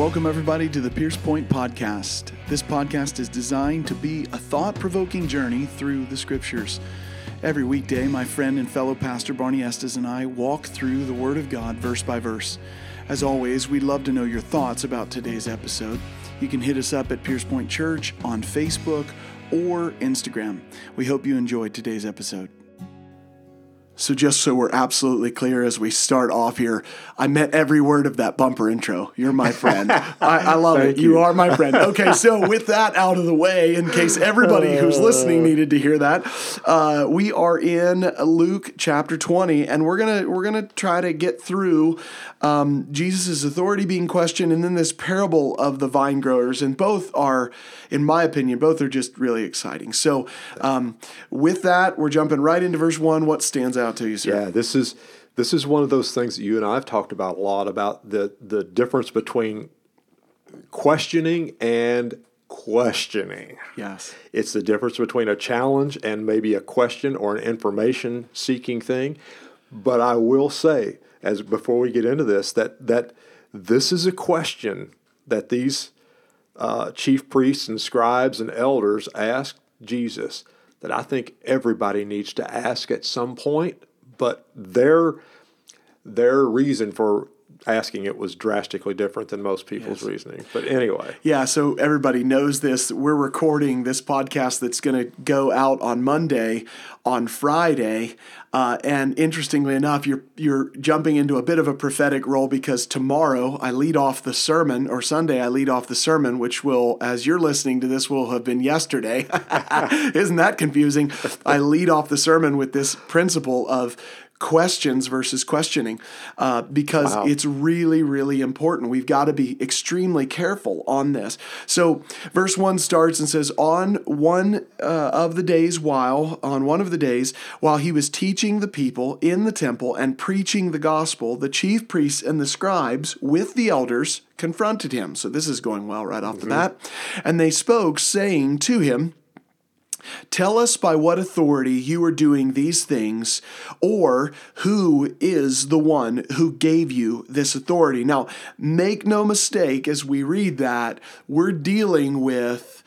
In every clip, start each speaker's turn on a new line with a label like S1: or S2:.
S1: Welcome, everybody, to the Pierce Point Podcast. This podcast is designed to be a thought provoking journey through the scriptures. Every weekday, my friend and fellow pastor Barney Estes and I walk through the Word of God verse by verse. As always, we'd love to know your thoughts about today's episode. You can hit us up at Pierce Point Church on Facebook or Instagram. We hope you enjoyed today's episode. So, just so we're absolutely clear as we start off here, I met every word of that bumper intro. You're my friend. I, I love it. You. you. are my friend. Okay, so with that out of the way, in case everybody who's listening needed to hear that, uh, we are in Luke chapter 20, and we're gonna we're gonna try to get through um, Jesus' authority being questioned, and then this parable of the vine growers, and both are, in my opinion, both are just really exciting. So, um, with that, we're jumping right into verse one. What stands out to you, sir?
S2: Yeah, this is this is one of those things that you and I have talked about a lot about the the difference between questioning and questioning.
S1: Yes.
S2: It's the difference between a challenge and maybe a question or an information seeking thing. But I will say as before we get into this that that this is a question that these uh, chief priests and scribes and elders asked Jesus that I think everybody needs to ask at some point, but their their reason for asking it was drastically different than most people's yes. reasoning. But anyway.
S1: Yeah, so everybody knows this. We're recording this podcast that's going to go out on Monday, on Friday. Uh, and interestingly enough, you're you're jumping into a bit of a prophetic role because tomorrow I lead off the sermon, or Sunday I lead off the sermon, which will, as you're listening to this, will have been yesterday. Isn't that confusing? I lead off the sermon with this principle of questions versus questioning uh, because wow. it's really, really important. We've got to be extremely careful on this. So, verse 1 starts and says, On one uh, of the days, while, on one of the days, while he was teaching the people in the temple and preaching the gospel, the chief priests and the scribes with the elders confronted him. So, this is going well right off mm-hmm. the bat. And they spoke, saying to him, Tell us by what authority you are doing these things, or who is the one who gave you this authority. Now, make no mistake as we read that, we're dealing with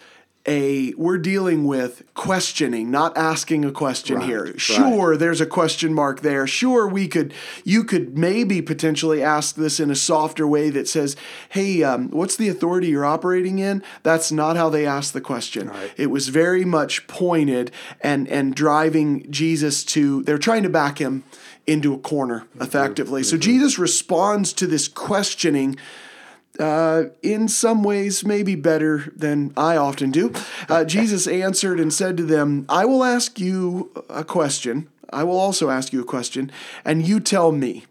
S1: a we're dealing with questioning not asking a question right, here sure right. there's a question mark there sure we could you could maybe potentially ask this in a softer way that says hey um, what's the authority you're operating in that's not how they asked the question right. it was very much pointed and and driving jesus to they're trying to back him into a corner mm-hmm. effectively mm-hmm. so jesus responds to this questioning uh, in some ways, maybe better than I often do. Uh, Jesus answered and said to them, I will ask you a question. I will also ask you a question, and you tell me.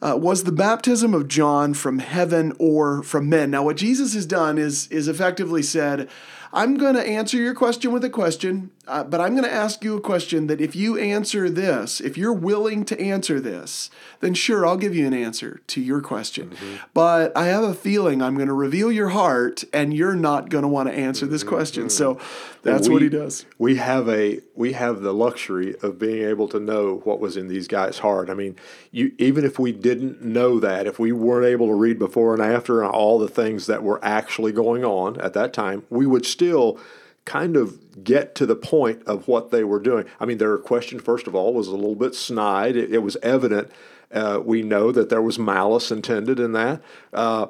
S1: Uh, was the baptism of John from heaven or from men? Now, what Jesus has done is, is effectively said, I'm going to answer your question with a question, uh, but I'm going to ask you a question that if you answer this, if you're willing to answer this, then sure, I'll give you an answer to your question. Mm-hmm. But I have a feeling I'm going to reveal your heart and you're not going to want to answer this mm-hmm. question. So that's we, what he does.
S2: We have a we have the luxury of being able to know what was in these guys' heart. I mean, you even if we didn't know that, if we weren't able to read before and after and all the things that were actually going on at that time, we would still kind of get to the point of what they were doing. I mean, their question, first of all, was a little bit snide. It, it was evident. Uh, we know that there was malice intended in that. Uh,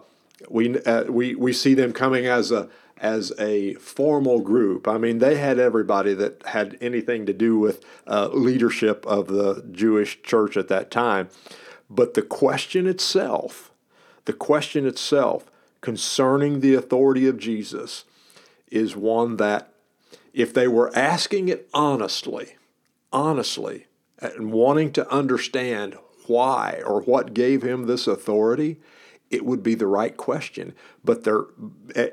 S2: we, uh, we, we see them coming as a as a formal group. I mean, they had everybody that had anything to do with uh, leadership of the Jewish church at that time. But the question itself, the question itself concerning the authority of Jesus, is one that if they were asking it honestly, honestly, and wanting to understand why or what gave him this authority, it would be the right question. But they're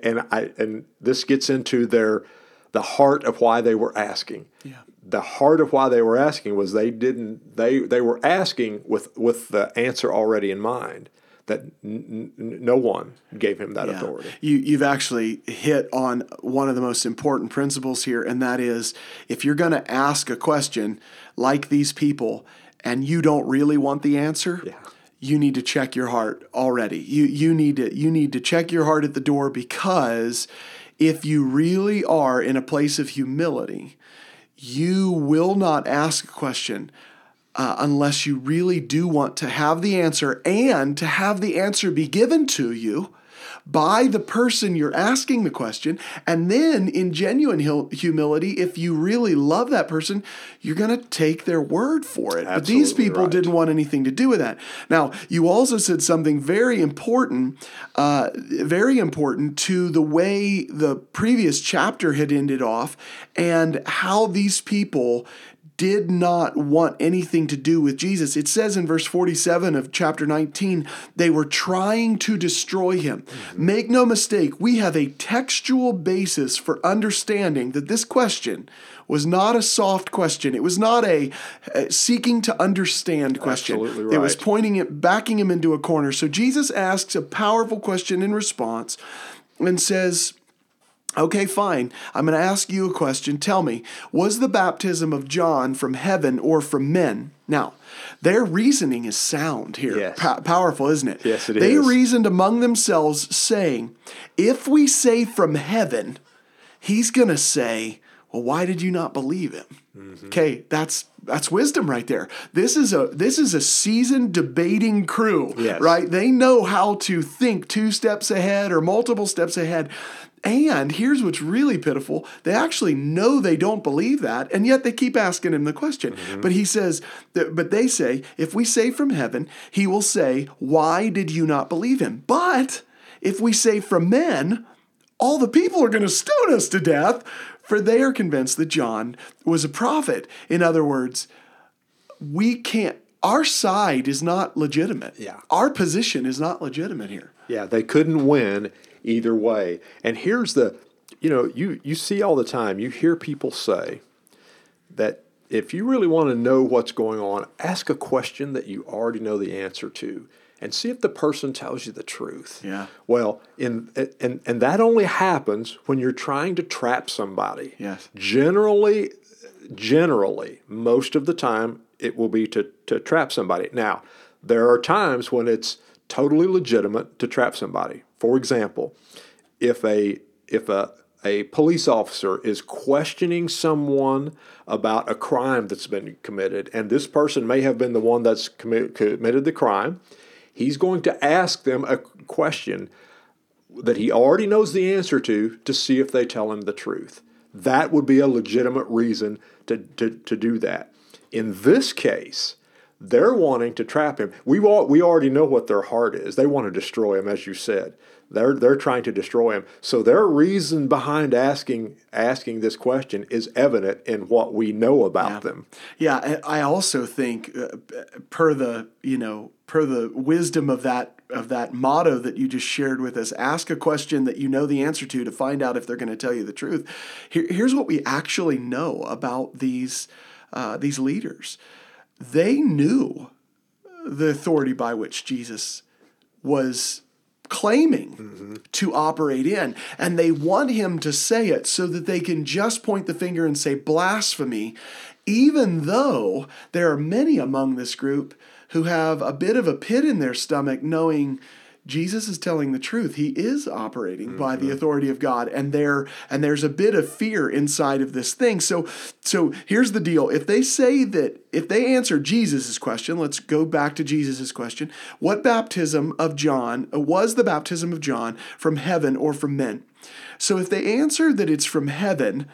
S2: and I and this gets into their the heart of why they were asking.
S1: Yeah.
S2: The heart of why they were asking was they didn't they they were asking with with the answer already in mind that n- n- no one gave him that yeah. authority.
S1: You, you've actually hit on one of the most important principles here, and that is if you're going to ask a question like these people and you don't really want the answer,
S2: yeah.
S1: you need to check your heart already. You you need to you need to check your heart at the door because if you really are in a place of humility, you will not ask a question uh, unless you really do want to have the answer and to have the answer be given to you by the person you're asking the question. And then, in genuine humility, if you really love that person, you're going to take their word for it. Absolutely but these people right. didn't want anything to do with that. Now, you also said something very important, uh, very important to the way the previous chapter had ended off and how these people did not want anything to do with Jesus. It says in verse 47 of chapter 19, they were trying to destroy him. Mm-hmm. Make no mistake, we have a textual basis for understanding that this question was not a soft question. It was not a, a seeking to understand question.
S2: Right.
S1: It was pointing it, backing him into a corner. So Jesus asks a powerful question in response and says, Okay, fine. I'm going to ask you a question. Tell me, was the baptism of John from heaven or from men? Now, their reasoning is sound here.
S2: Yes.
S1: powerful, isn't it?
S2: Yes, it
S1: they
S2: is.
S1: reasoned among themselves, saying, If we say from heaven, he's going to say, Well, why did you not believe him? Mm-hmm. Okay, that's that's wisdom right there. This is a this is a seasoned debating crew,
S2: yes.
S1: right? They know how to think two steps ahead or multiple steps ahead. And here's what's really pitiful they actually know they don't believe that, and yet they keep asking him the question. Mm-hmm. But he says, but they say, if we say from heaven, he will say, Why did you not believe him? But if we say from men, all the people are going to stone us to death, for they are convinced that John was a prophet. In other words, we can't, our side is not legitimate.
S2: Yeah.
S1: Our position is not legitimate here.
S2: Yeah, they couldn't win either way. And here's the, you know, you, you see all the time, you hear people say that if you really want to know what's going on, ask a question that you already know the answer to and see if the person tells you the truth.
S1: Yeah.
S2: Well, in and and that only happens when you're trying to trap somebody.
S1: Yes.
S2: Generally generally most of the time it will be to to trap somebody. Now, there are times when it's totally legitimate to trap somebody. For example, if a if a a police officer is questioning someone about a crime that's been committed, and this person may have been the one that's commi- committed the crime, he's going to ask them a question that he already knows the answer to to see if they tell him the truth. That would be a legitimate reason to, to, to do that. In this case, they're wanting to trap him. We we already know what their heart is. They want to destroy him, as you said. They're they're trying to destroy him. So their reason behind asking asking this question is evident in what we know about
S1: yeah.
S2: them.
S1: Yeah, I also think, uh, per the you know per the wisdom of that of that motto that you just shared with us, ask a question that you know the answer to to find out if they're going to tell you the truth. Here, here's what we actually know about these uh, these leaders they knew the authority by which Jesus was claiming mm-hmm. to operate in. And they want him to say it so that they can just point the finger and say blasphemy, even though there are many among this group who have a bit of a pit in their stomach knowing Jesus is telling the truth. He is operating mm-hmm. by the mm-hmm. authority of God, and there and there's a bit of fear inside of this thing. So, so here's the deal: if they say that, if they answer Jesus's question, let's go back to Jesus's question. What baptism of John uh, was the baptism of John from heaven or from men? So, if they answer that it's from heaven,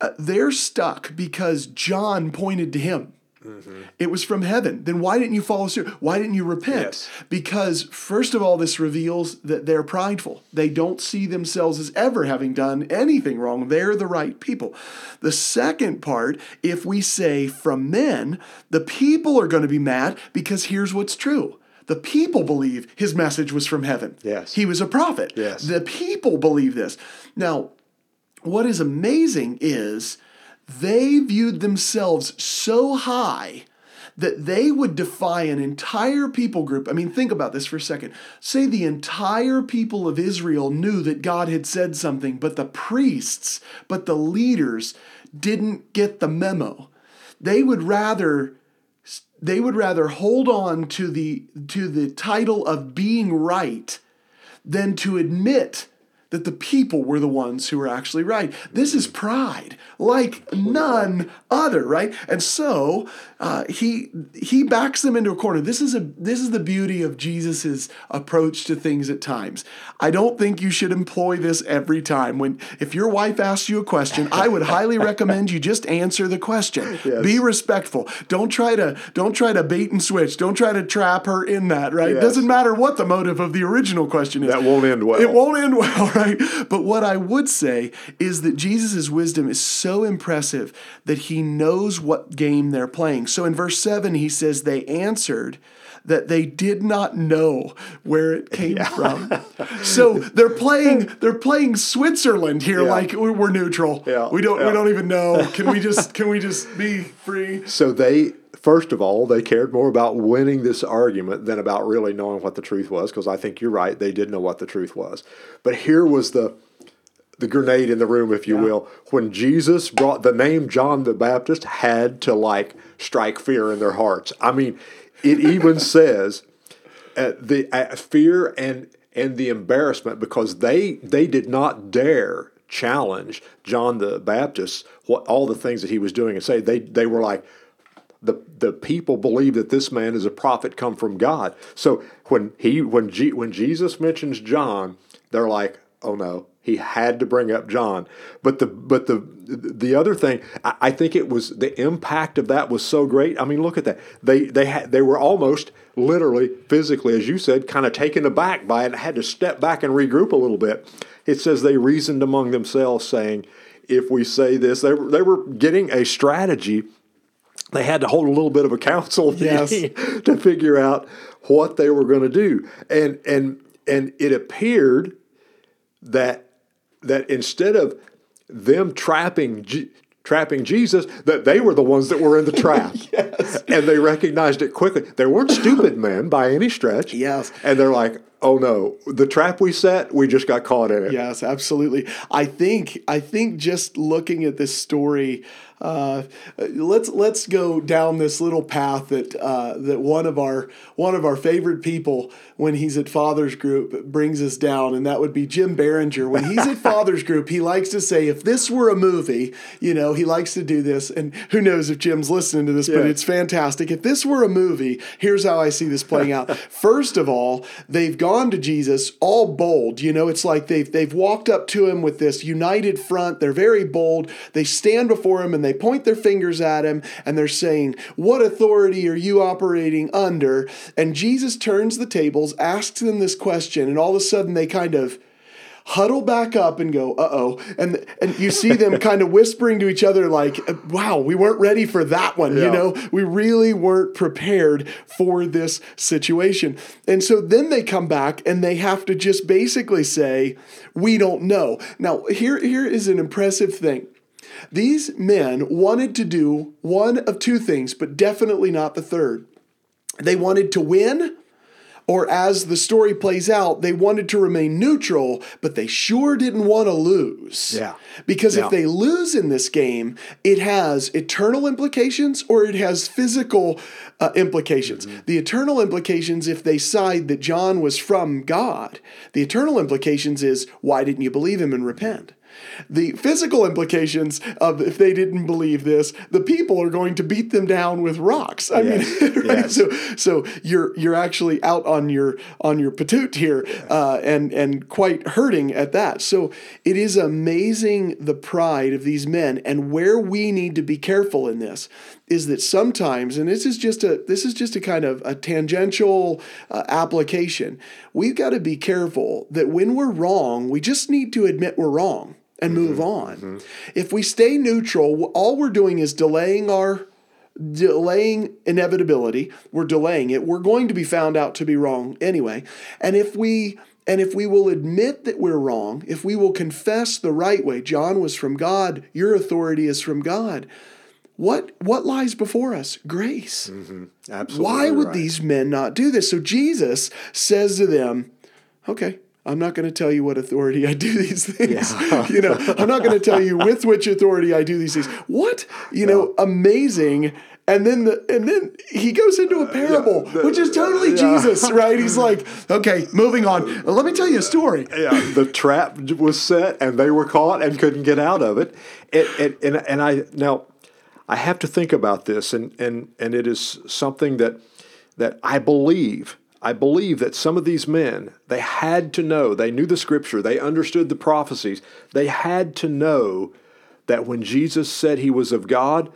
S1: uh, they're stuck because John pointed to him. Mm-hmm. It was from heaven. Then why didn't you follow suit? Why didn't you repent?
S2: Yes.
S1: Because, first of all, this reveals that they're prideful. They don't see themselves as ever having done anything wrong. They're the right people. The second part, if we say from men, the people are going to be mad because here's what's true. The people believe his message was from heaven.
S2: Yes.
S1: He was a prophet.
S2: Yes.
S1: The people believe this. Now, what is amazing is they viewed themselves so high that they would defy an entire people group. I mean, think about this for a second. Say the entire people of Israel knew that God had said something, but the priests, but the leaders didn't get the memo. They would rather they would rather hold on to the to the title of being right than to admit that the people were the ones who were actually right. This is pride, like none other, right? And so uh, he he backs them into a corner. This is a this is the beauty of Jesus's approach to things at times. I don't think you should employ this every time. When if your wife asks you a question, I would highly recommend you just answer the question. Yes. Be respectful. Don't try to don't try to bait and switch. Don't try to trap her in that. Right? Yes. Doesn't matter what the motive of the original question is.
S2: That won't end well.
S1: It won't end well right? But what I would say is that Jesus' wisdom is so impressive that he knows what game they're playing. So in verse 7, he says, They answered that they did not know where it came yeah. from. so they're playing they're playing Switzerland here yeah. like we're neutral. Yeah. We don't we don't even know. Can we just can we just be free?
S2: So they first of all, they cared more about winning this argument than about really knowing what the truth was, because I think you're right, they did know what the truth was. But here was the the grenade in the room, if you yeah. will, when Jesus brought the name John the Baptist had to like strike fear in their hearts. I mean, it even says uh, the uh, fear and and the embarrassment because they they did not dare challenge John the Baptist what all the things that he was doing and say they they were like the the people believe that this man is a prophet come from God. So when he when G, when Jesus mentions John, they're like, oh no, he had to bring up John. But the but the the other thing, I, I think it was the impact of that was so great. I mean, look at that. They they had they were almost literally physically, as you said, kind of taken aback by it. Had to step back and regroup a little bit. It says they reasoned among themselves, saying, "If we say this, they they were getting a strategy." They had to hold a little bit of a council yes. to figure out what they were going to do. And and and it appeared that that instead of them trapping G- trapping Jesus, that they were the ones that were in the trap. yes. And they recognized it quickly. They weren't stupid men by any stretch.
S1: Yes.
S2: And they're like, oh no, the trap we set, we just got caught in it.
S1: Yes, absolutely. I think I think just looking at this story uh, let's let's go down this little path that uh, that one of our one of our favorite people when he's at Fathers Group brings us down, and that would be Jim Barringer. When he's at Fathers Group, he likes to say, "If this were a movie, you know," he likes to do this, and who knows if Jim's listening to this, yeah. but it's fantastic. If this were a movie, here's how I see this playing out. First of all, they've gone to Jesus all bold. You know, it's like they've they've walked up to him with this united front. They're very bold. They stand before him and they point their fingers at him and they're saying, What authority are you operating under? And Jesus turns the tables, asks them this question, and all of a sudden they kind of huddle back up and go, uh oh. And and you see them kind of whispering to each other, like, wow, we weren't ready for that one. Yeah. You know, we really weren't prepared for this situation. And so then they come back and they have to just basically say, we don't know. Now, here, here is an impressive thing. These men wanted to do one of two things, but definitely not the third. They wanted to win, or as the story plays out, they wanted to remain neutral, but they sure didn't want to lose.
S2: Yeah.
S1: Because
S2: yeah.
S1: if they lose in this game, it has eternal implications or it has physical uh, implications. Mm-hmm. The eternal implications, if they side that John was from God, the eternal implications is why didn't you believe him and repent? The physical implications of if they didn't believe this, the people are going to beat them down with rocks. I yes. mean, right? yes. so so you're you're actually out on your on your patoot here, uh, and and quite hurting at that. So it is amazing the pride of these men, and where we need to be careful in this is that sometimes, and this is just a this is just a kind of a tangential uh, application. We've got to be careful that when we're wrong, we just need to admit we're wrong and mm-hmm. move on. Mm-hmm. If we stay neutral, all we're doing is delaying our delaying inevitability. We're delaying it. We're going to be found out to be wrong anyway. And if we and if we will admit that we're wrong, if we will confess the right way, John was from God, your authority is from God. What what lies before us? Grace.
S2: Mm-hmm. Absolutely.
S1: Why would
S2: right.
S1: these men not do this? So Jesus says to them, "Okay, I'm not going to tell you what authority I do these things. Yeah. you know, I'm not going to tell you with which authority I do these things. What? You yeah. know, amazing and then the and then he goes into a uh, parable,
S2: the-
S1: which is totally
S2: yeah.
S1: Jesus, right? He's like, okay, moving on. Let me tell you a story.
S2: yeah, the trap was set and they were caught and couldn't get out of it. And, and, and, and I now I have to think about this, and, and, and it is something that that I believe. I believe that some of these men they had to know. They knew the scripture. They understood the prophecies. They had to know that when Jesus said he was of God,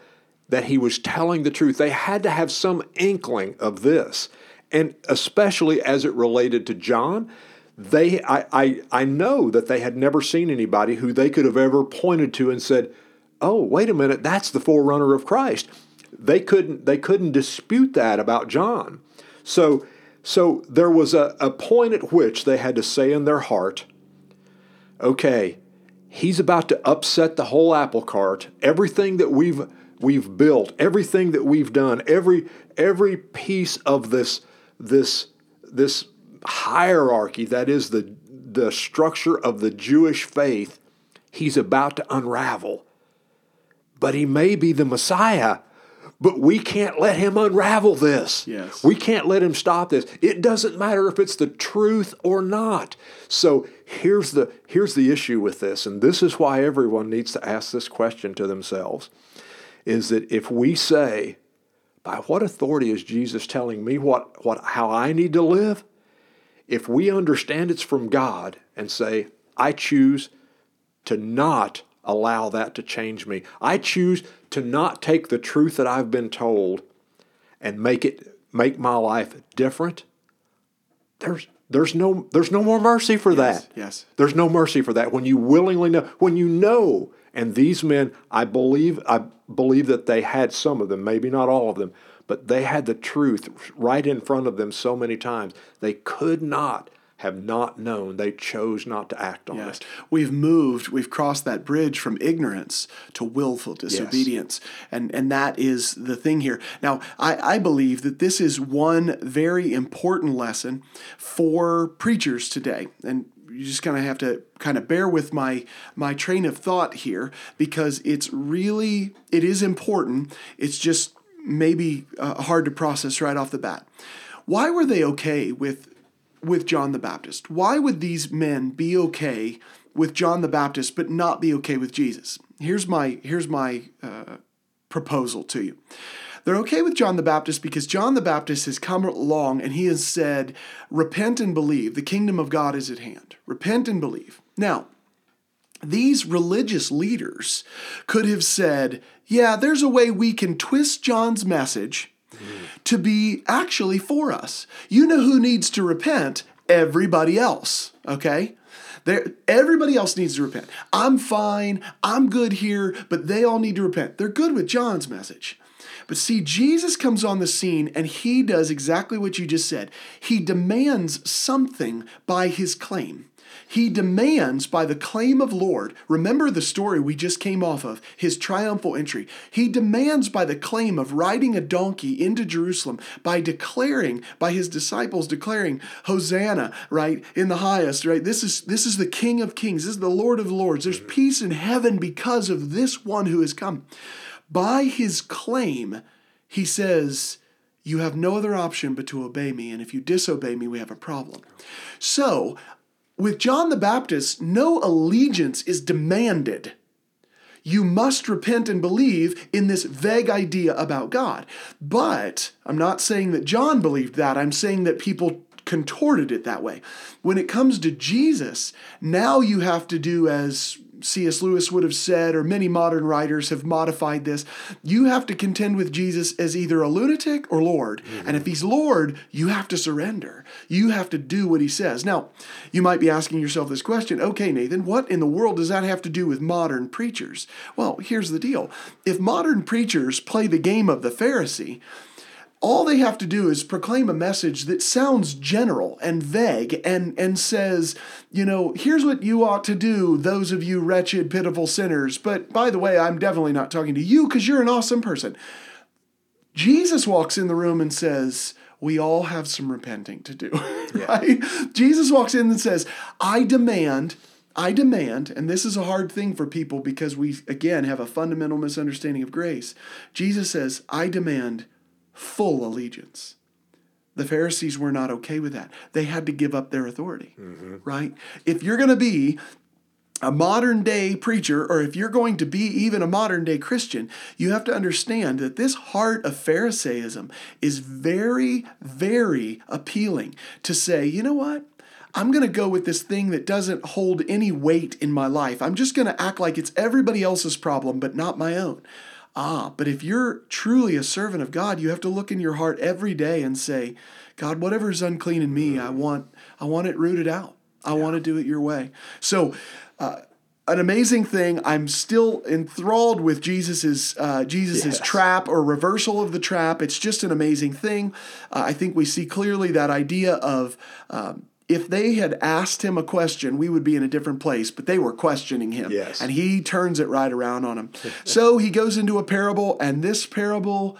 S2: that he was telling the truth. They had to have some inkling of this. And especially as it related to John, they I, I, I know that they had never seen anybody who they could have ever pointed to and said, Oh, wait a minute, that's the forerunner of Christ. They couldn't they couldn't dispute that about John. So so there was a, a point at which they had to say in their heart, okay, he's about to upset the whole apple cart. Everything that we've we've built, everything that we've done, every every piece of this this this hierarchy that is the the structure of the Jewish faith, he's about to unravel. But he may be the Messiah. But we can't let him unravel this.
S1: Yes.
S2: We can't let him stop this. It doesn't matter if it's the truth or not. So here's the here's the issue with this, and this is why everyone needs to ask this question to themselves. Is that if we say, by what authority is Jesus telling me what, what how I need to live? If we understand it's from God and say, I choose to not allow that to change me. I choose to not take the truth that I've been told and make it make my life different. There's there's no there's no more mercy for that.
S1: yes.
S2: There's no mercy for that when you willingly know when you know and these men I believe I believe that they had some of them, maybe not all of them, but they had the truth right in front of them so many times. They could not have not known. They chose not to act on
S1: Yes.
S2: it.
S1: We've moved, we've crossed that bridge from ignorance to willful disobedience. And and that is the thing here. Now, I, I believe that this is one very important lesson for preachers today. And you just kind of have to kind of bear with my my train of thought here because it's really it is important. It's just maybe uh, hard to process right off the bat. Why were they okay with with John the Baptist? Why would these men be okay with John the Baptist but not be okay with Jesus? Here's my here's my uh, proposal to you. They're okay with John the Baptist because John the Baptist has come along and he has said, "Repent and believe. The kingdom of God is at hand. Repent and believe." Now, these religious leaders could have said, "Yeah, there's a way we can twist John's message." To be actually for us. You know who needs to repent? Everybody else, okay? There, everybody else needs to repent. I'm fine, I'm good here, but they all need to repent. They're good with John's message. But see, Jesus comes on the scene and he does exactly what you just said. He demands something by his claim. He demands by the claim of Lord, remember the story we just came off of, his triumphal entry. He demands by the claim of riding a donkey into Jerusalem, by declaring, by his disciples declaring, Hosanna, right, in the highest, right? This is this is the King of Kings, this is the Lord of Lords. There's mm-hmm. peace in heaven because of this one who has come. By his claim, he says, You have no other option but to obey me, and if you disobey me, we have a problem. So, with John the Baptist, no allegiance is demanded. You must repent and believe in this vague idea about God. But I'm not saying that John believed that. I'm saying that people contorted it that way. When it comes to Jesus, now you have to do as C.S. Lewis would have said, or many modern writers have modified this. You have to contend with Jesus as either a lunatic or Lord. Mm-hmm. And if he's Lord, you have to surrender. You have to do what he says. Now, you might be asking yourself this question okay, Nathan, what in the world does that have to do with modern preachers? Well, here's the deal if modern preachers play the game of the Pharisee, all they have to do is proclaim a message that sounds general and vague and, and says, you know, here's what you ought to do, those of you wretched, pitiful sinners. But by the way, I'm definitely not talking to you because you're an awesome person. Jesus walks in the room and says, we all have some repenting to do, right? Jesus walks in and says, I demand I demand, and this is a hard thing for people because we, again, have a fundamental misunderstanding of grace. Jesus says, I demand full allegiance. The Pharisees were not okay with that. They had to give up their authority, mm-hmm. right? If you're going to be a modern day preacher, or if you're going to be even a modern day Christian, you have to understand that this heart of Pharisaism is very, very appealing to say, you know what? I'm going to go with this thing that doesn't hold any weight in my life. I'm just going to act like it's everybody else's problem, but not my own. Ah, but if you're truly a servant of God, you have to look in your heart every day and say, God, whatever is unclean in me, I want I want it rooted out. I yeah. want to do it your way. So uh, an amazing thing. I'm still enthralled with Jesus's uh, Jesus's yes. trap or reversal of the trap. It's just an amazing thing. Uh, I think we see clearly that idea of. Um, if they had asked him a question, we would be in a different place, but they were questioning him.
S2: Yes.
S1: And he turns it right around on them. so he goes into a parable, and this parable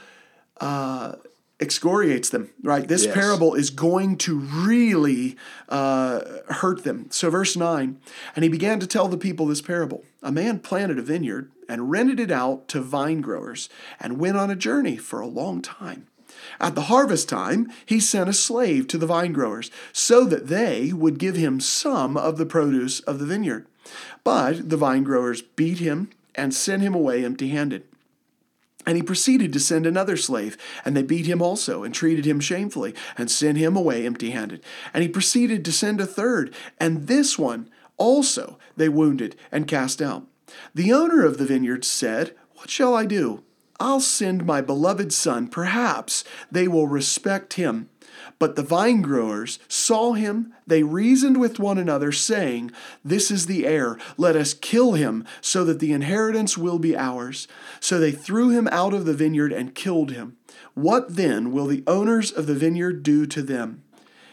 S1: uh, excoriates them, right? This yes. parable is going to really uh, hurt them. So, verse 9, and he began to tell the people this parable A man planted a vineyard and rented it out to vine growers and went on a journey for a long time. At the harvest time, he sent a slave to the vine growers so that they would give him some of the produce of the vineyard. But the vine growers beat him and sent him away empty handed. And he proceeded to send another slave, and they beat him also, and treated him shamefully, and sent him away empty handed. And he proceeded to send a third, and this one also they wounded and cast out. The owner of the vineyard said, What shall I do? I'll send my beloved son. Perhaps they will respect him. But the vine growers saw him. They reasoned with one another, saying, This is the heir. Let us kill him, so that the inheritance will be ours. So they threw him out of the vineyard and killed him. What then will the owners of the vineyard do to them?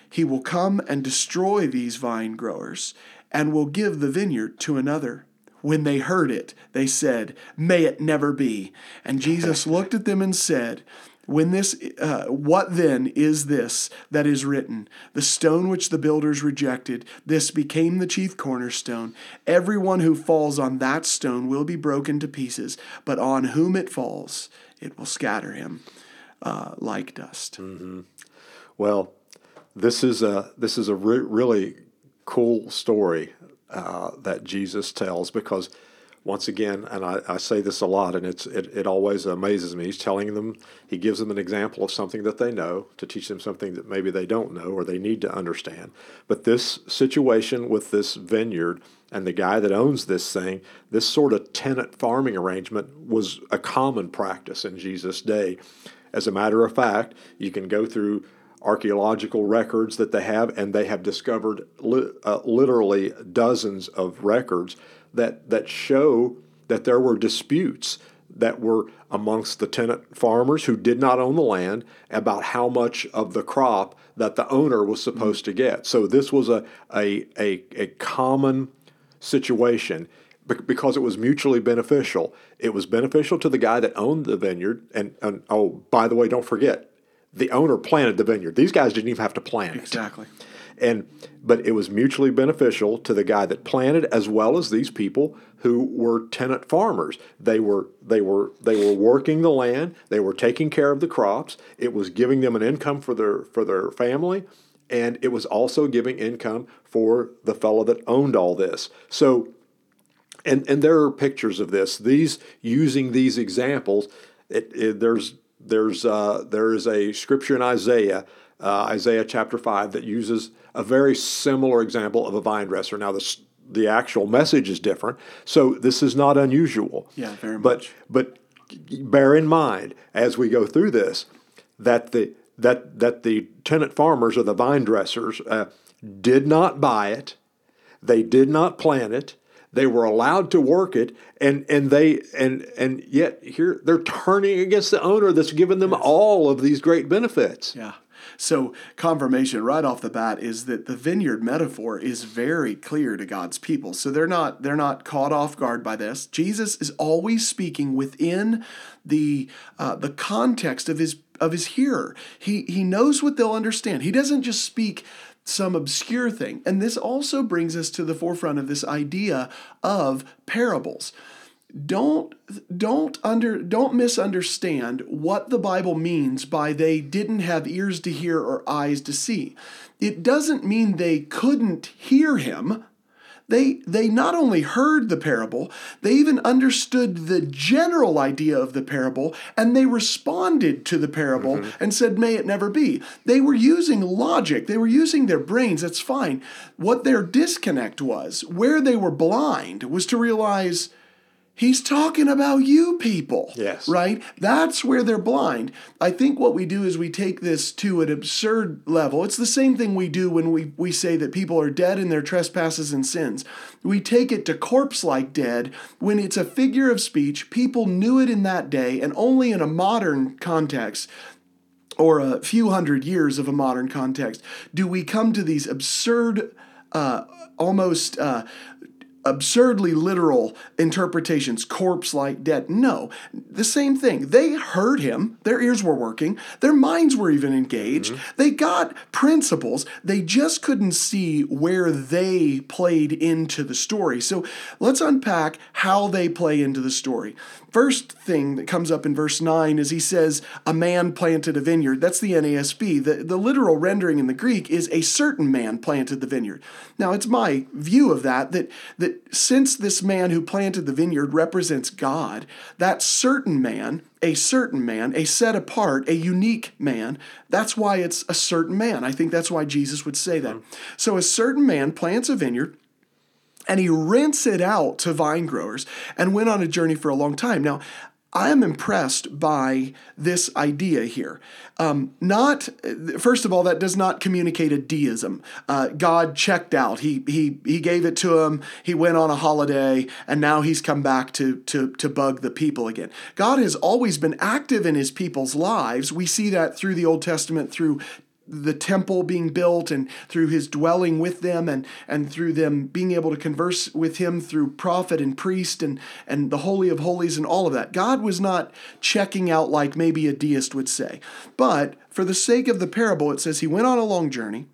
S1: He will come and destroy these vine growers, and will give the vineyard to another. When they heard it, they said, May it never be. And Jesus looked at them and said, when this, uh, what then is this that is written? The stone which the builders rejected, this became the chief cornerstone. Everyone who falls on that stone will be broken to pieces, but on whom it falls, it will scatter him uh, like dust.
S2: Mm-hmm. Well, this is a this is a re- really cool story uh, that Jesus tells because once again, and I, I, say this a lot, and it's it, it always amazes me. He's telling them, he gives them an example of something that they know to teach them something that maybe they don't know or they need to understand. But this situation with this vineyard and the guy that owns this thing, this sort of tenant farming arrangement was a common practice in Jesus' day. As a matter of fact, you can go through archaeological records that they have, and they have discovered li- uh, literally dozens of records that, that show that there were disputes that were amongst the tenant farmers who did not own the land about how much of the crop that the owner was supposed to get. So this was a, a, a, a common situation because it was mutually beneficial. It was beneficial to the guy that owned the vineyard. And, and oh, by the way, don't forget, the owner planted the vineyard. These guys didn't even have to plant
S1: it. Exactly.
S2: And but it was mutually beneficial to the guy that planted as well as these people who were tenant farmers. They were they were they were working the land, they were taking care of the crops. It was giving them an income for their for their family, and it was also giving income for the fellow that owned all this. So and and there are pictures of this. These using these examples, it, it, there's there's uh, there is a scripture in Isaiah uh, Isaiah chapter 5 that uses a very similar example of a vine dresser. Now, the, the actual message is different, so this is not unusual.
S1: Yeah, very
S2: but,
S1: much.
S2: But bear in mind as we go through this that the that that the tenant farmers or the vine dressers uh, did not buy it, they did not plant it, they were allowed to work it, and and they and and yet here they're turning against the owner that's given them yes. all of these great benefits.
S1: Yeah. So, confirmation right off the bat is that the vineyard metaphor is very clear to God's people. So they're not they're not caught off guard by this. Jesus is always speaking within the uh, the context of his of his hearer. He he knows what they'll understand. He doesn't just speak some obscure thing. And this also brings us to the forefront of this idea of parables. Don't don't under don't misunderstand what the Bible means by they didn't have ears to hear or eyes to see. It doesn't mean they couldn't hear him. They, they not only heard the parable, they even understood the general idea of the parable and they responded to the parable mm-hmm. and said, May it never be. They were using logic, they were using their brains, that's fine. What their disconnect was, where they were blind, was to realize He's talking about you people.
S2: Yes.
S1: Right? That's where they're blind. I think what we do is we take this to an absurd level. It's the same thing we do when we, we say that people are dead in their trespasses and sins. We take it to corpse like dead when it's a figure of speech. People knew it in that day, and only in a modern context or a few hundred years of a modern context do we come to these absurd, uh, almost. Uh, absurdly literal interpretations, corpse like dead. No, the same thing. They heard him, their ears were working, their minds were even engaged. Mm-hmm. They got principles, they just couldn't see where they played into the story. So let's unpack how they play into the story. First thing that comes up in verse 9 is he says, A man planted a vineyard. That's the NASB. The, the literal rendering in the Greek is a certain man planted the vineyard. Now, it's my view of that, that, that since this man who planted the vineyard represents God, that certain man, a certain man, a set apart, a unique man, that's why it's a certain man. I think that's why Jesus would say that. Mm-hmm. So, a certain man plants a vineyard and he rents it out to vine growers and went on a journey for a long time. Now, I am impressed by this idea here. Um, not first of all, that does not communicate a deism. Uh, God checked out. He he he gave it to him. He went on a holiday, and now he's come back to to to bug the people again. God has always been active in His people's lives. We see that through the Old Testament, through the temple being built and through his dwelling with them and, and through them being able to converse with him through prophet and priest and, and the Holy of Holies and all of that. God was not checking out like maybe a deist would say. But for the sake of the parable, it says he went on a long journey.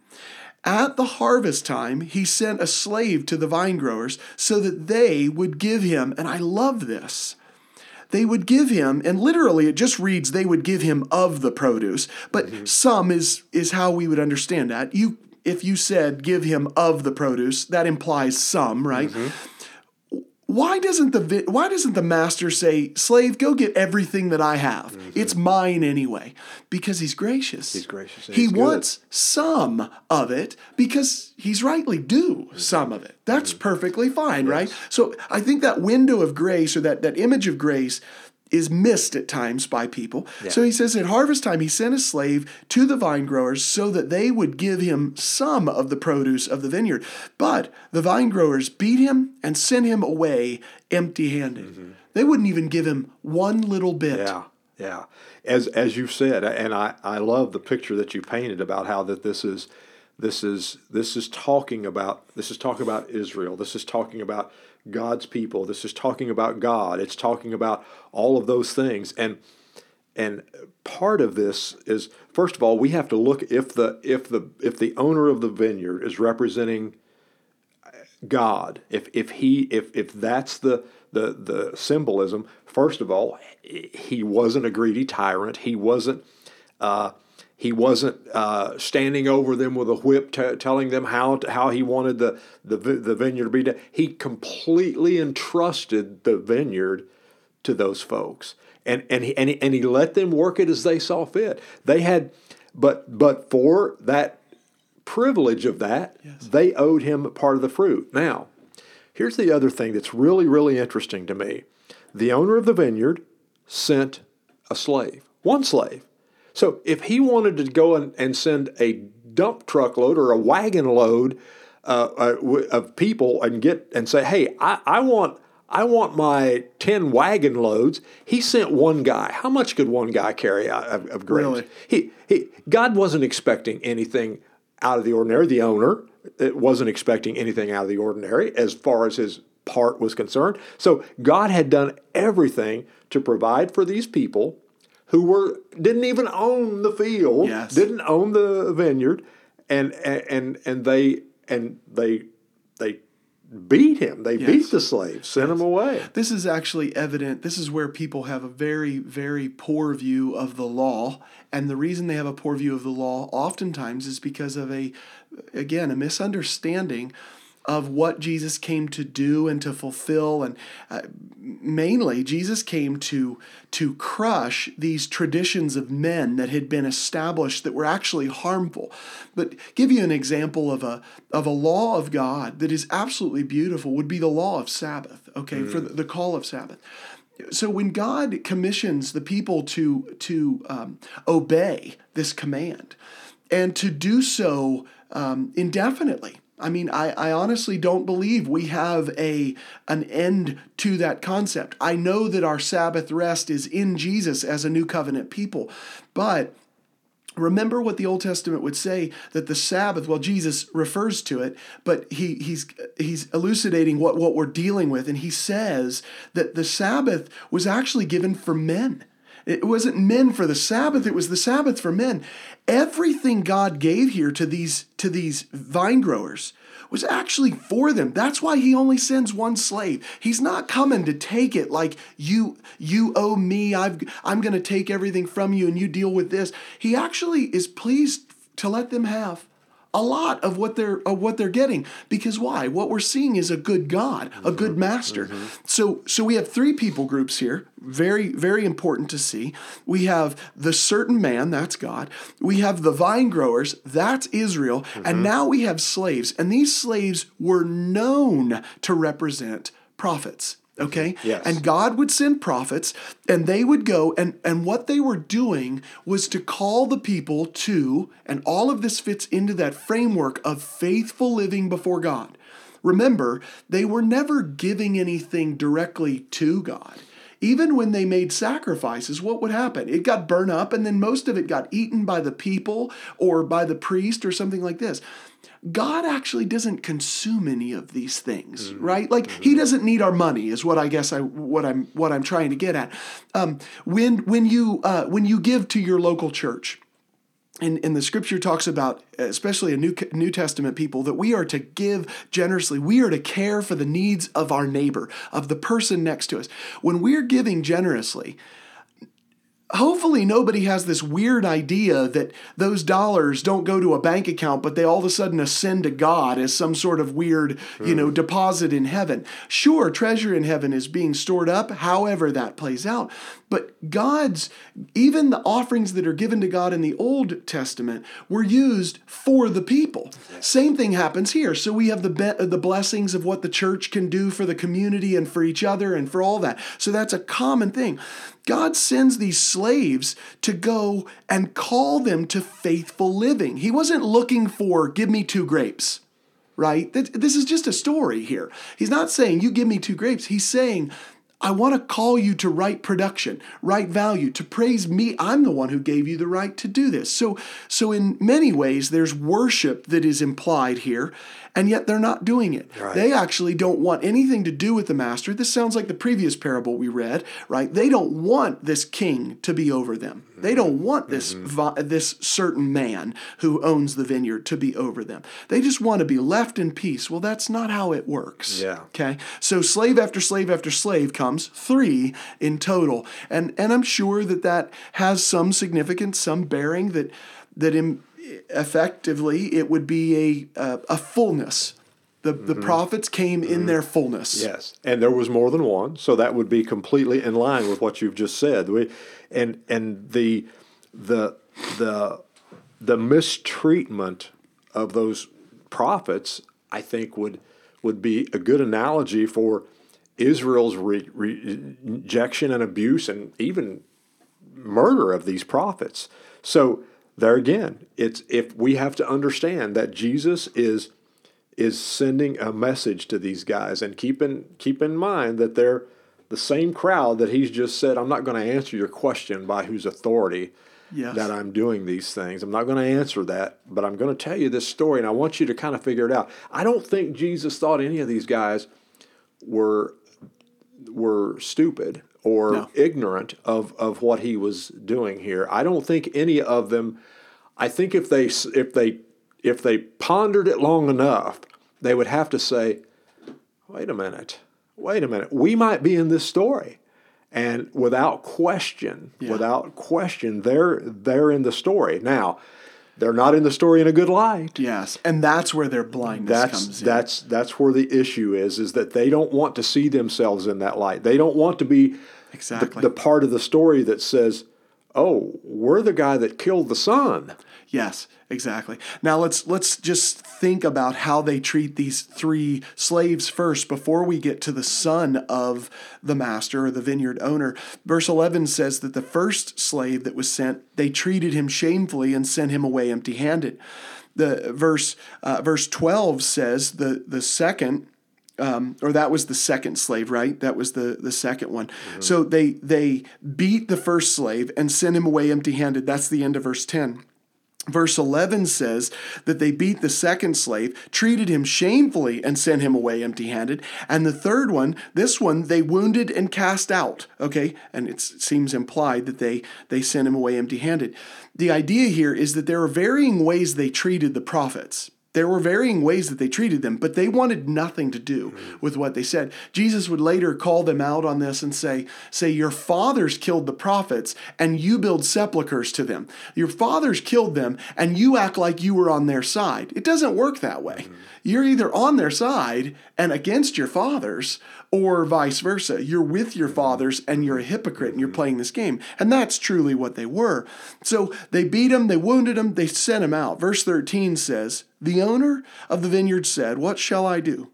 S1: At the harvest time, he sent a slave to the vine growers so that they would give him, and I love this they would give him, and literally it just reads they would give him of the produce, but mm-hmm. some is is how we would understand that. You if you said give him of the produce, that implies some, right? Mm-hmm why doesn't the why doesn't the master say slave go get everything that i have mm-hmm. it's mine anyway because he's gracious
S2: he's gracious
S1: he
S2: he's
S1: wants some of it because he's rightly due mm-hmm. some of it that's mm-hmm. perfectly fine yes. right so i think that window of grace or that that image of grace is missed at times by people. Yeah. So he says at harvest time, he sent a slave to the vine growers so that they would give him some of the produce of the vineyard. But the vine growers beat him and sent him away empty handed. Mm-hmm. They wouldn't even give him one little bit.
S2: Yeah. Yeah. As as you said, and I, I love the picture that you painted about how that this is this is this is talking about this is talking about Israel. This is talking about God's people. This is talking about God. It's talking about all of those things. And and part of this is first of all, we have to look if the if the if the owner of the vineyard is representing God, if if he if if that's the the the symbolism, first of all, he wasn't a greedy tyrant. He wasn't uh, he wasn't uh, standing over them with a whip, t- telling them how to, how he wanted the, the the vineyard to be done. He completely entrusted the vineyard to those folks, and and he, and he, and he let them work it as they saw fit. They had, but but for that privilege of that, yes. they owed him part of the fruit. Now, here's the other thing that's really really interesting to me: the owner of the vineyard sent a slave, one slave so if he wanted to go and, and send a dump truck load or a wagon load uh, uh, of people and get and say, hey, I, I want I want my 10 wagon loads. He sent one guy. How much could one guy carry of, of grain? Really? He, he, God wasn't expecting anything out of the ordinary. The owner wasn't expecting anything out of the ordinary as far as his part was concerned. So God had done everything to provide for these people who were didn't even own the field, yes. didn't own the vineyard, and and and they and they they beat him. They
S1: Yes.
S2: beat the slave, sent him away.
S1: This is actually evident. This is where people have a very, very poor view of the law. And the reason they have a poor view of the law oftentimes is because of a, again, a misunderstanding of what Jesus came to do and to fulfill. And uh, mainly, Jesus came to, to crush these traditions of men that had been established that were actually harmful. But give you an example of a, of a law of God that is absolutely beautiful would be the law of Sabbath, okay, for the, the call of Sabbath. So when God commissions the people to to um, obey this command and to do so um, indefinitely, I mean, I, I honestly don't believe we have a an end to that concept. I know that our Sabbath rest is in Jesus as a new covenant people, but remember what the Old Testament would say that the Sabbath, well, Jesus refers to it, but he, he's, he's elucidating what, what we're dealing with. And he says that the Sabbath was actually given for men. It wasn't men for the Sabbath, it was the Sabbath for men. Everything God gave here to these, to these vine growers was actually for them. That's why he only sends one slave. He's not coming to take it like you you owe me. I've I'm going to take everything from you and you deal with this. He actually is pleased to let them have a lot of what they're of what they're getting. Because why? What we're seeing is a good god a good mm-hmm. master. Mm-hmm. So so we have three people groups here very very important to see. We have the certain man that's god. We have the vine growers that's israel. And mm-hmm. now we have slaves. And these slaves were known to represent prophets okay
S2: Yes.
S1: and God would send prophets and they would go and and what they were doing was to call the people to and all of this fits into that framework of faithful living before God. Remember, they were never giving anything directly to God. Even when they made sacrifices, what would happen? It got burned up and then most of it got eaten by the people or by the priest or something like this. God actually doesn't consume any of these things, right? Like He doesn't need our money, is what I guess I what I'm what I'm trying to get at. Um, when when you uh, when you give to your local church, and, and the scripture talks about, especially a New, New Testament people, that we are to give generously. We are to care for the needs of our neighbor, of the person next to us. When we're giving generously, hopefully nobody has this weird idea that those dollars don't go to a bank account but they all of a sudden ascend to god as some sort of weird you know hmm. deposit in heaven. Sure treasure in heaven is being stored up however that plays out. But god's even the offerings that are given to god in the old testament were used for the people. Same thing happens here. So we have the be- the blessings of what the church can do for the community and for each other and for all that. So that's a common thing God sends these slaves to go and call them to faithful living. He wasn't looking for, give me two grapes, right? This is just a story here. He's not saying, you give me two grapes. He's saying, I want to call you to right production, right value, to praise me. I'm the one who gave you the right to do this. So, so in many ways, there's worship that is implied here, and yet they're not doing it.
S2: Right.
S1: They actually don't want anything to do with the master. This sounds like the previous parable we read, right? They don't want this king to be over them. They don't mm-hmm. want this mm-hmm. vi- this certain man who owns the vineyard to be over them. They just want to be left in peace. Well, that's not how it works.
S2: Yeah.
S1: Okay. So slave after slave after slave comes, three in total. And and I'm sure that that has some significance, some bearing that that in, effectively it would be a a, a fullness. The, the mm-hmm. prophets came in mm-hmm. their fullness.
S2: Yes, and there was more than one, so that would be completely in line with what you've just said. We, and and the the the the mistreatment of those prophets, I think, would would be a good analogy for Israel's re, re, rejection and abuse, and even murder of these prophets. So there again, it's if we have to understand that Jesus is is sending a message to these guys and keep in keep in mind that they're the same crowd that he's just said, I'm not going to answer your question by whose authority
S1: Yes.
S2: that I'm doing these things. I'm not going to answer that, but I'm going to tell you this story and I want you to kind of figure it out. I don't think Jesus thought any of these guys were were stupid or
S1: No.
S2: ignorant of, of what he was doing here. I don't think any of them. I think if they if they if they pondered it long enough, they would have to say, wait a minute, wait a minute, we might be in this story. And without question,
S1: Yeah.
S2: without question, they're they're in the story. Now, they're not in the story in a good light.
S1: Yes, and that's where their blindness
S2: That's
S1: comes in.
S2: that's that's where the issue is, is that they don't want to see themselves in that light. They don't want to be
S1: Exactly.
S2: the part of the story that says, "Oh, we're the guy that killed the son."
S1: Yes, exactly. Now let's let's just think about how they treat these three slaves first before we get to the son of the master or the vineyard owner. Verse 11 says that the first slave that was sent, they treated him shamefully and sent him away empty-handed. The verse uh, verse 12 says the the second um, or that was the second slave, right? That was the the second one. So they they beat the first slave and sent him away empty-handed. That's the end of verse 10. Verse 11 says that they beat the second slave, treated him shamefully, and sent him away empty handed. And the third one, this one, they wounded and cast out. Okay? And it seems implied that they, they sent him away empty handed. The idea here is that there are varying ways they treated the prophets. There were varying ways that they treated them, but they wanted nothing to do mm. with what they said. Jesus would later call them out on this and say, say, your fathers killed the prophets and you build sepulchres to them. Your fathers killed them and you act like you were on their side. It doesn't work that way. Mm. You're either on their side and against your fathers, or vice versa. You're with your fathers and you're a hypocrite and you're mm-hmm. playing this game. And that's truly what they were. So they beat him, they wounded him, they sent him out. Verse 13 says, The owner of the vineyard said, What shall I do?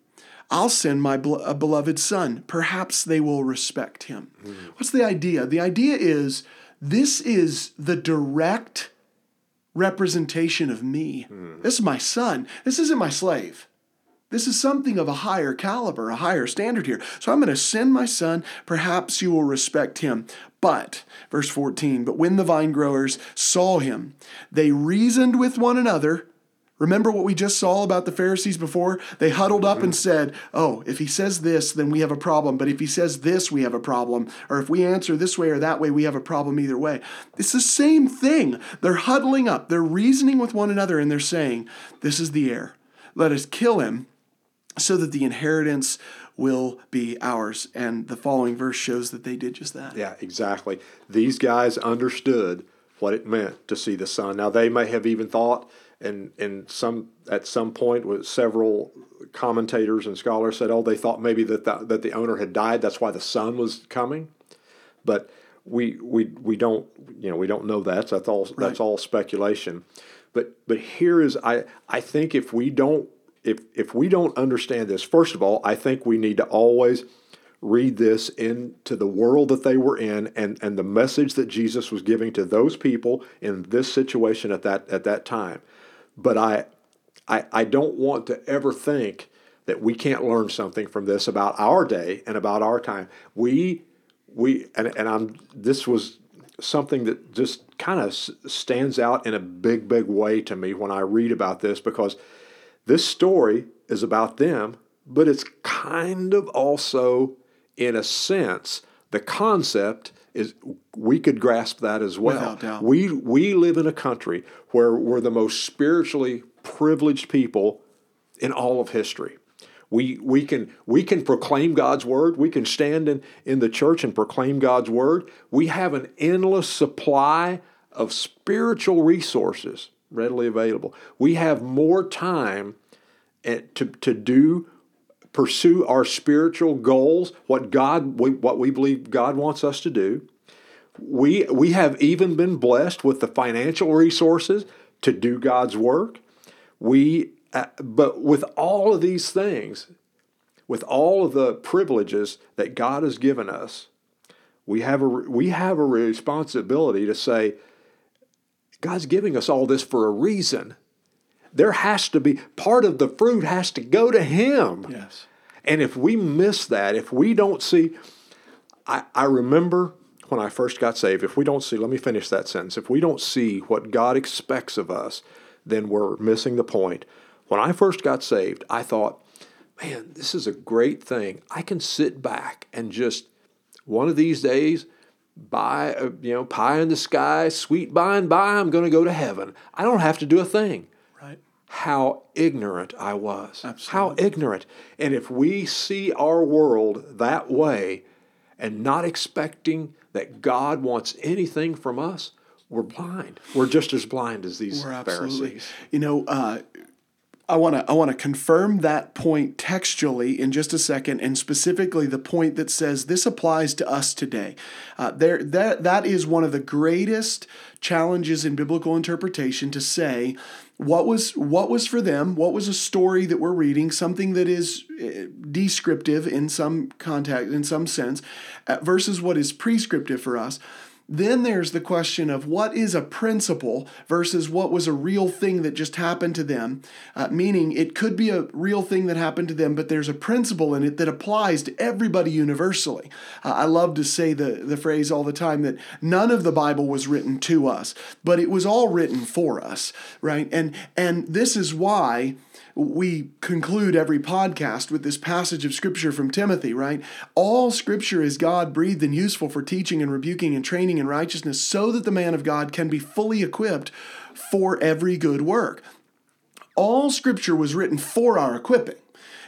S1: I'll send my beloved son. Perhaps they will respect him. Mm-hmm. What's the idea? The idea is this is the direct representation of me. Hmm. This is my son. This isn't my slave. This is something of a higher caliber, a higher standard here. So I'm going to send my son. Perhaps you will respect him. But, verse 14, but when the vine growers saw him, they reasoned with one another. Remember what we just saw about the Pharisees before? They huddled up and mm-hmm. said, Oh, if he says this, then we have a problem. But if he says this, we have a problem. Or if we answer this way or that way, we have a problem either way. It's the same thing. They're huddling up, they're reasoning with one another, and they're saying, This is the heir. Let us kill him so that the inheritance will be ours. And the following verse shows that they did just that.
S2: Yeah, exactly. These guys understood what it meant to see the son. Now they may have even thought, and and some at some point with several commentators and scholars said, oh, they thought maybe that the, that the owner had died. That's why the son was coming. But we we we don't you know we don't know that. So that's all that's all speculation. But but here is I I think if we don't if if we don't understand this, first of all, I think we need to always read this into the world that they were in and, and the message that Jesus was giving to those people in this situation at that at that time. But I I, I don't want to ever think that we can't learn something from this about our day and about our time. We we and, and I'm this was something that just kind of stands out in a big big way to me when I read about this because this story is about them, but it's kind of also, in a sense, the concept is we could grasp that as well. We we live in a country where we're the most spiritually privileged people in all of history. We, we, can, we can proclaim God's word. We can stand in, in the church and proclaim God's word. We have an endless supply of spiritual resources readily available. We have more time eh, to, to do pursue our spiritual goals, what God what we believe God wants us to do. We we have even been blessed with the financial resources to do God's work. We uh, but with all of these things, with all of the privileges that God has given us, we have a we have a responsibility to say God's giving us all this for a reason. There has to be part of the fruit has to go to Him.
S1: Yes.
S2: And if we miss that, if we don't see, I, I remember when I first got saved, if we don't see, let me finish that sentence. If we don't see what God expects of us, then we're missing the point. When I first got saved, I thought, man, this is a great thing. I can sit back and just one of these days buy, a, you know, pie in the sky, sweet by and by, I'm going to go to heaven. I don't have to do a thing. How ignorant I was. Absolutely. How ignorant. And if we see our world that way and not expecting that God wants anything from us, we're blind. We're just as blind as these Pharisees.
S1: You know, uh, I want to I want to confirm that point textually in just a second, and specifically the point that says this applies to us today. Uh, there that that is one of the greatest challenges in biblical interpretation to say what was what was for them what was a story that we're reading something that is eh, descriptive in some context in some sense uh, versus what is prescriptive for us then there's the question of what is a principle versus what was a real thing that just happened to them. Uh, meaning, it could be a real thing that happened to them, but there's a principle in it that applies to everybody universally. Uh, I love to say the, the phrase all the time that none of the Bible was written to us, but it was all written for us, right? And and this is why we conclude every podcast with this passage of scripture from Timothy, right? All scripture is God breathed and useful for teaching and rebuking and training in righteousness so that the man of God can be fully equipped for every good work. All scripture was written for our equipping.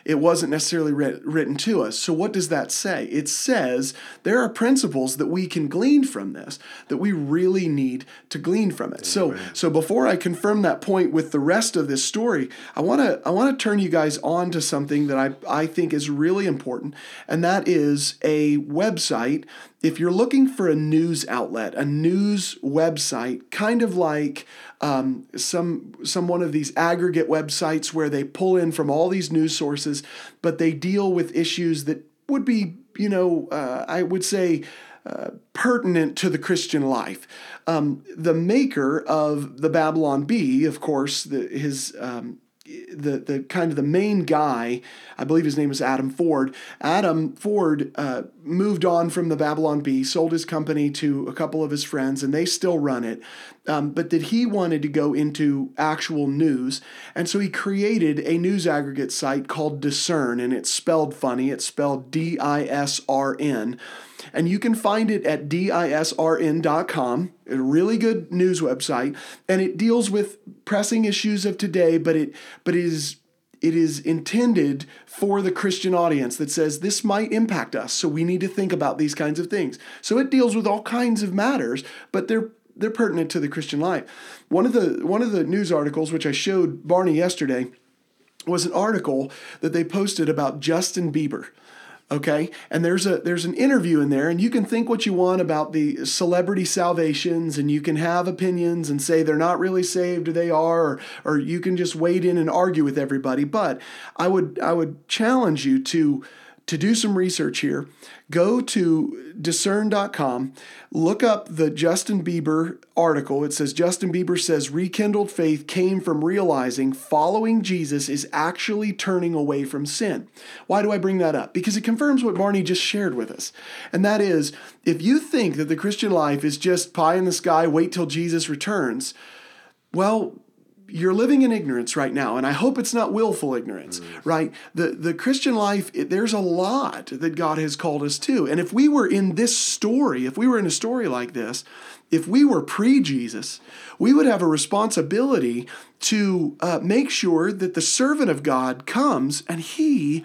S1: It wasn't necessarily written to us. So, what does that say? It says there are principles that we can glean from this, that we really need to glean from it. So, so before I confirm that point with the rest of this story, I want to I want to turn you guys on to something that I, I think is really important, and that is a website if you're looking for a news outlet, a news website, kind of like um, some some one of these aggregate websites where they pull in from all these news sources, but they deal with issues that would be, you know, uh, I would say. Uh, pertinent to the Christian life. Um, the maker of the Babylon Bee, of course, the, his um, the the kind of the main guy, I believe his name is Adam Ford. Adam Ford uh, moved on from the Babylon Bee, sold his company to a couple of his friends, and they still run it. Um, but that he wanted to go into actual news, and so he created a news aggregate site called Discern, and it's spelled funny. It's spelled D I S R N and you can find it at disrn.com, a really good news website, and it deals with pressing issues of today, but it but it is it is intended for the Christian audience that says this might impact us, so we need to think about these kinds of things. So it deals with all kinds of matters, but they're they're pertinent to the Christian life. One of the one of the news articles which I showed Barney yesterday was an article that they posted about Justin Bieber okay? And there's a there's an interview in there and you can think what you want about the celebrity salvations and you can have opinions and say they're not really saved or they are or, or you can just wade in and argue with everybody. But i would i would challenge you to to do some research here, go to disrn.com, look up the Justin Bieber article. It says Justin Bieber says rekindled faith came from realizing following Jesus is actually turning away from sin. Why do I bring that up? Because it confirms what Barney just shared with us. And that is if you think that the Christian life is just pie in the sky, wait till Jesus returns, well, you're living in ignorance right now and i hope it's not willful ignorance mm. right the the christian life it, there's a lot that god has called us to and if we were in this story if we were in a story like this if we were pre-jesus we would have a responsibility to uh, make sure that the servant of god comes and he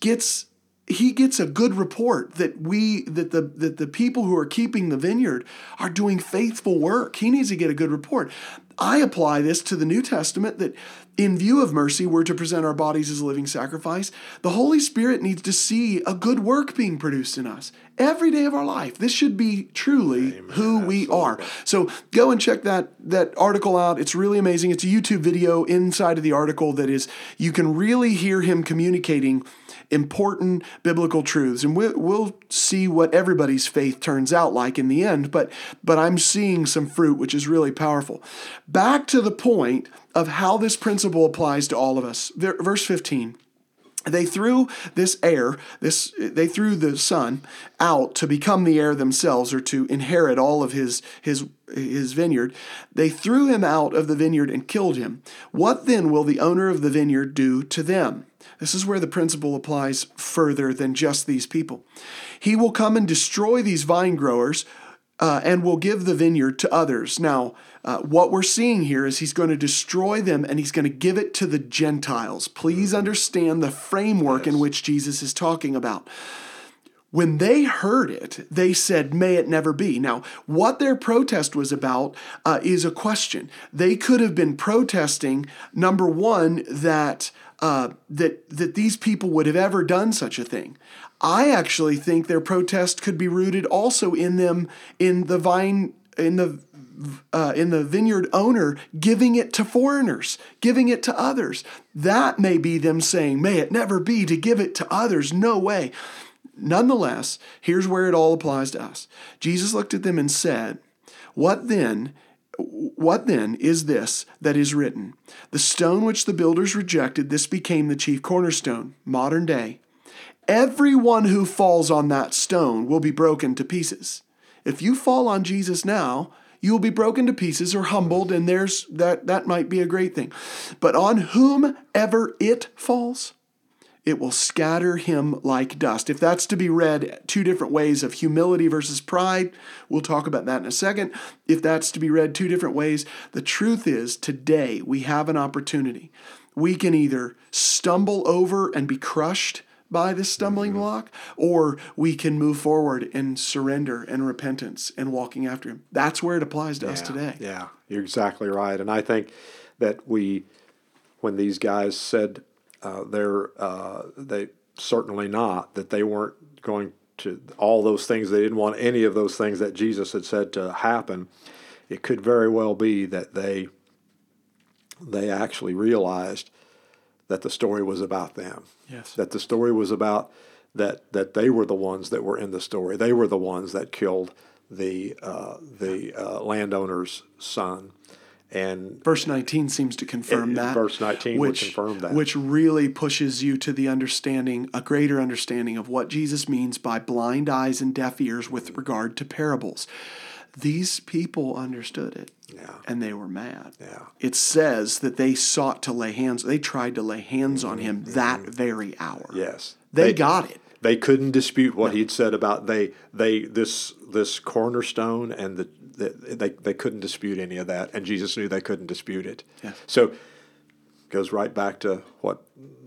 S1: gets he gets a good report that we that the that the people who are keeping the vineyard are doing faithful work. He needs to get a good report. I apply this to the New Testament that in view of mercy, we're to present our bodies as a living sacrifice. The Holy Spirit needs to see a good work being produced in us every day of our life. This should be truly Amen. who we are. So go and check that that article out. It's really amazing. It's a YouTube video inside of the article that is you can really hear him communicating important biblical truths. And we'll, we'll see what everybody's faith turns out like in the end, but, but I'm seeing some fruit, which is really powerful. Back to the point of how this principle applies to all of us. Verse 15 they threw this heir this they threw the son out to become the heir themselves or to inherit all of his his his vineyard they threw him out of the vineyard and killed him what then will the owner of the vineyard do to them this is where the principle applies further than just these people. He will come and destroy these vine growers uh, and will give the vineyard to others. Now, uh, what we're seeing here is he's going to destroy them and he's going to give it to the Gentiles. Please understand the framework yes. in which Jesus is talking about. When they heard it, they said, May it never be. Now, what their protest was about uh, is a question. They could have been protesting, number one, that. Uh, that that these people would have ever done such a thing. I actually think their protest could be rooted also in them in the vine in the uh, in the vineyard owner giving it to foreigners, giving it to others. That may be them saying, "May it never be to give it to others." No way. Nonetheless, here's where it all applies to us. Jesus looked at them and said, What then? What then is this that is written? The stone which the builders rejected, this became the chief cornerstone, modern day. Everyone who falls on that stone will be broken to pieces. If you fall on Jesus now, you will be broken to pieces or humbled, and there's that that might be a great thing. But on whomever it falls, it will scatter him like dust. If that's to be read two different ways of humility versus pride, we'll talk about that in a second. If that's to be read two different ways, the truth is today we have an opportunity. We can either stumble over and be crushed by this stumbling mm-hmm. block, or we can move forward in surrender and repentance and walking after Him. That's where it applies to
S2: yeah,
S1: us today.
S2: Yeah, you're exactly right. And I think that we, when these guys said, uh, they're uh, they certainly not that they weren't going to all those things. They didn't want any of those things that Jesus had said to happen. It could very well be that they they actually realized that the story was about them.
S1: Yes.
S2: That the story was about that that they were the ones that were in the story. They were the ones that killed the uh, the uh, landowner's son. And
S1: verse 19 seems to confirm that.
S2: Verse 19 which, would confirm that.
S1: Which really pushes you to the understanding, a greater understanding of what Jesus means by blind eyes and deaf ears with regard to parables. These people understood it.
S2: Yeah.
S1: And they were mad.
S2: Yeah.
S1: It says that they sought to lay hands, they tried to lay hands on him mm-hmm. that very hour.
S2: Yes.
S1: They, they got it.
S2: They couldn't dispute what no. he'd said about they they this this cornerstone and the they, they couldn't dispute any of that, and Jesus knew they couldn't dispute it.
S1: Yeah.
S2: So goes right back to what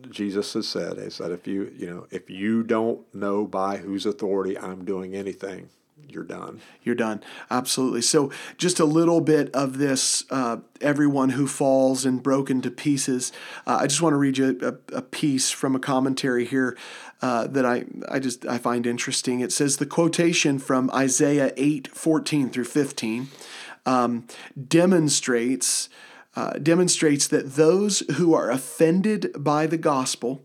S2: Jesus has said is that if you you know if you don't know by whose authority I'm doing anything, you're done.
S1: You're done. Absolutely. So, just a little bit of this uh, everyone who falls and broken to pieces. Uh, I just want to read you a, a piece from a commentary here uh, that I, I just I find interesting. It says the quotation from Isaiah 8 14 through 15 um, demonstrates. Uh, demonstrates that those who are offended by the gospel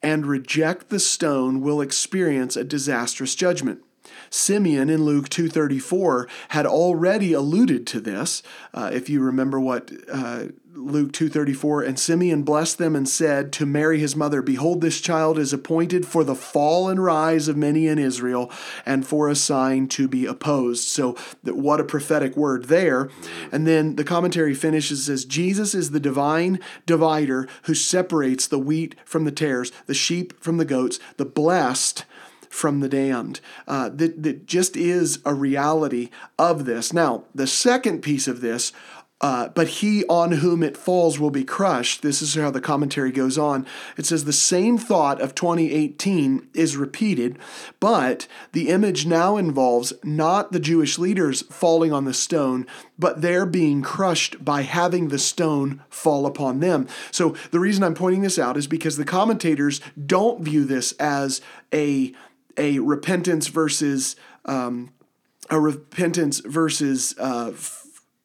S1: and reject the stone will experience a disastrous judgment. Simeon in Luke 2:34 had already alluded to this. Uh, if you remember what uh, Luke 2:34 and Simeon blessed them and said to Mary his mother behold this child is appointed for the fall and rise of many in Israel and for a sign to be opposed so what a prophetic word there and then the commentary finishes says Jesus is the divine divider who separates the wheat from the tares the sheep from the goats the blessed from the damned. Uh, that, that just is a reality of this. Now, the second piece of this uh, but he on whom it falls will be crushed. This is how the commentary goes on. It says the same thought of 2018 is repeated, but the image now involves not the Jewish leaders falling on the stone, but they're being crushed by having the stone fall upon them. So the reason I'm pointing this out is because the commentators don't view this as a a repentance versus um, a repentance versus uh,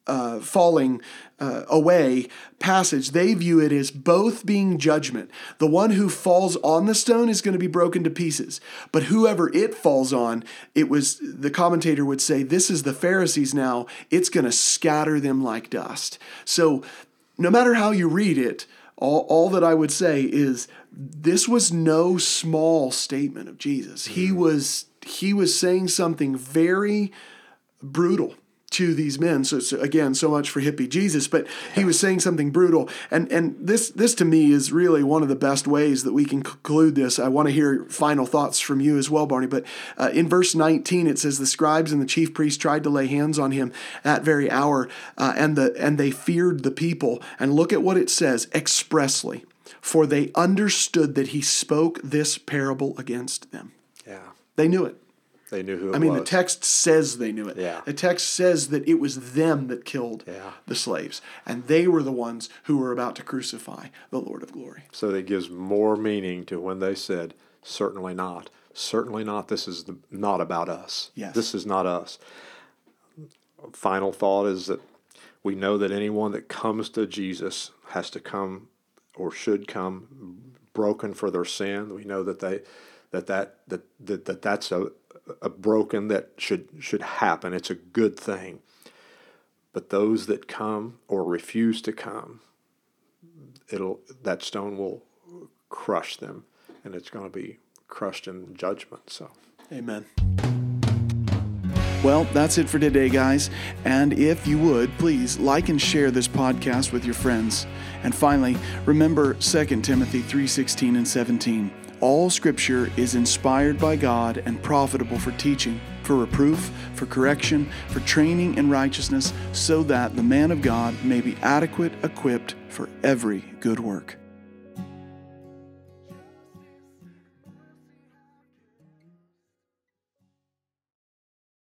S1: uh, falling uh, away passage. They view it as both being judgment. The one who falls on the stone is going to be broken to pieces, but whoever it falls on, it was the commentator would say, "This is the Pharisees now. It's going to scatter them like dust." So, no matter how you read it, all, all that I would say is this was no small statement of Jesus. Mm-hmm. He was he was saying something very brutal to these men. So, so, again, so much for hippie Jesus, but he was saying something brutal. And and this this to me is really one of the best ways that we can conclude this. I want to hear final thoughts from you as well, Barney. But uh, in verse 19, it says the scribes and the chief priests tried to lay hands on him that very hour, uh, and the and they feared the people. And look at what it says expressly, for they understood that he spoke this parable against them.
S2: Yeah.
S1: They knew it.
S2: They knew who it
S1: I mean,
S2: was.
S1: the text says they knew it.
S2: Yeah.
S1: The text says that it was them that killed
S2: Yeah.
S1: the slaves, and they were the ones who were about to crucify the Lord of glory.
S2: So that gives more meaning to when they said, certainly not. Certainly not. This is the, not about us.
S1: Yes.
S2: This is not us. Final thought is that we know that anyone that comes to Jesus has to come or should come broken for their sin. We know that they that that that, that, that that's a broken that should should happen. It's a good thing. But those that come or refuse to come, it'll that stone will crush them and it's going to be crushed in judgment so
S1: Amen.
S3: Well, that's it for today, guys. And if you would, please like and share this podcast with your friends. And finally, remember 2 Timothy 3:16 and 17. All scripture is inspired by God and profitable for teaching, for reproof, for correction, for training in righteousness, so that the man of God may be adequate, equipped for every good work.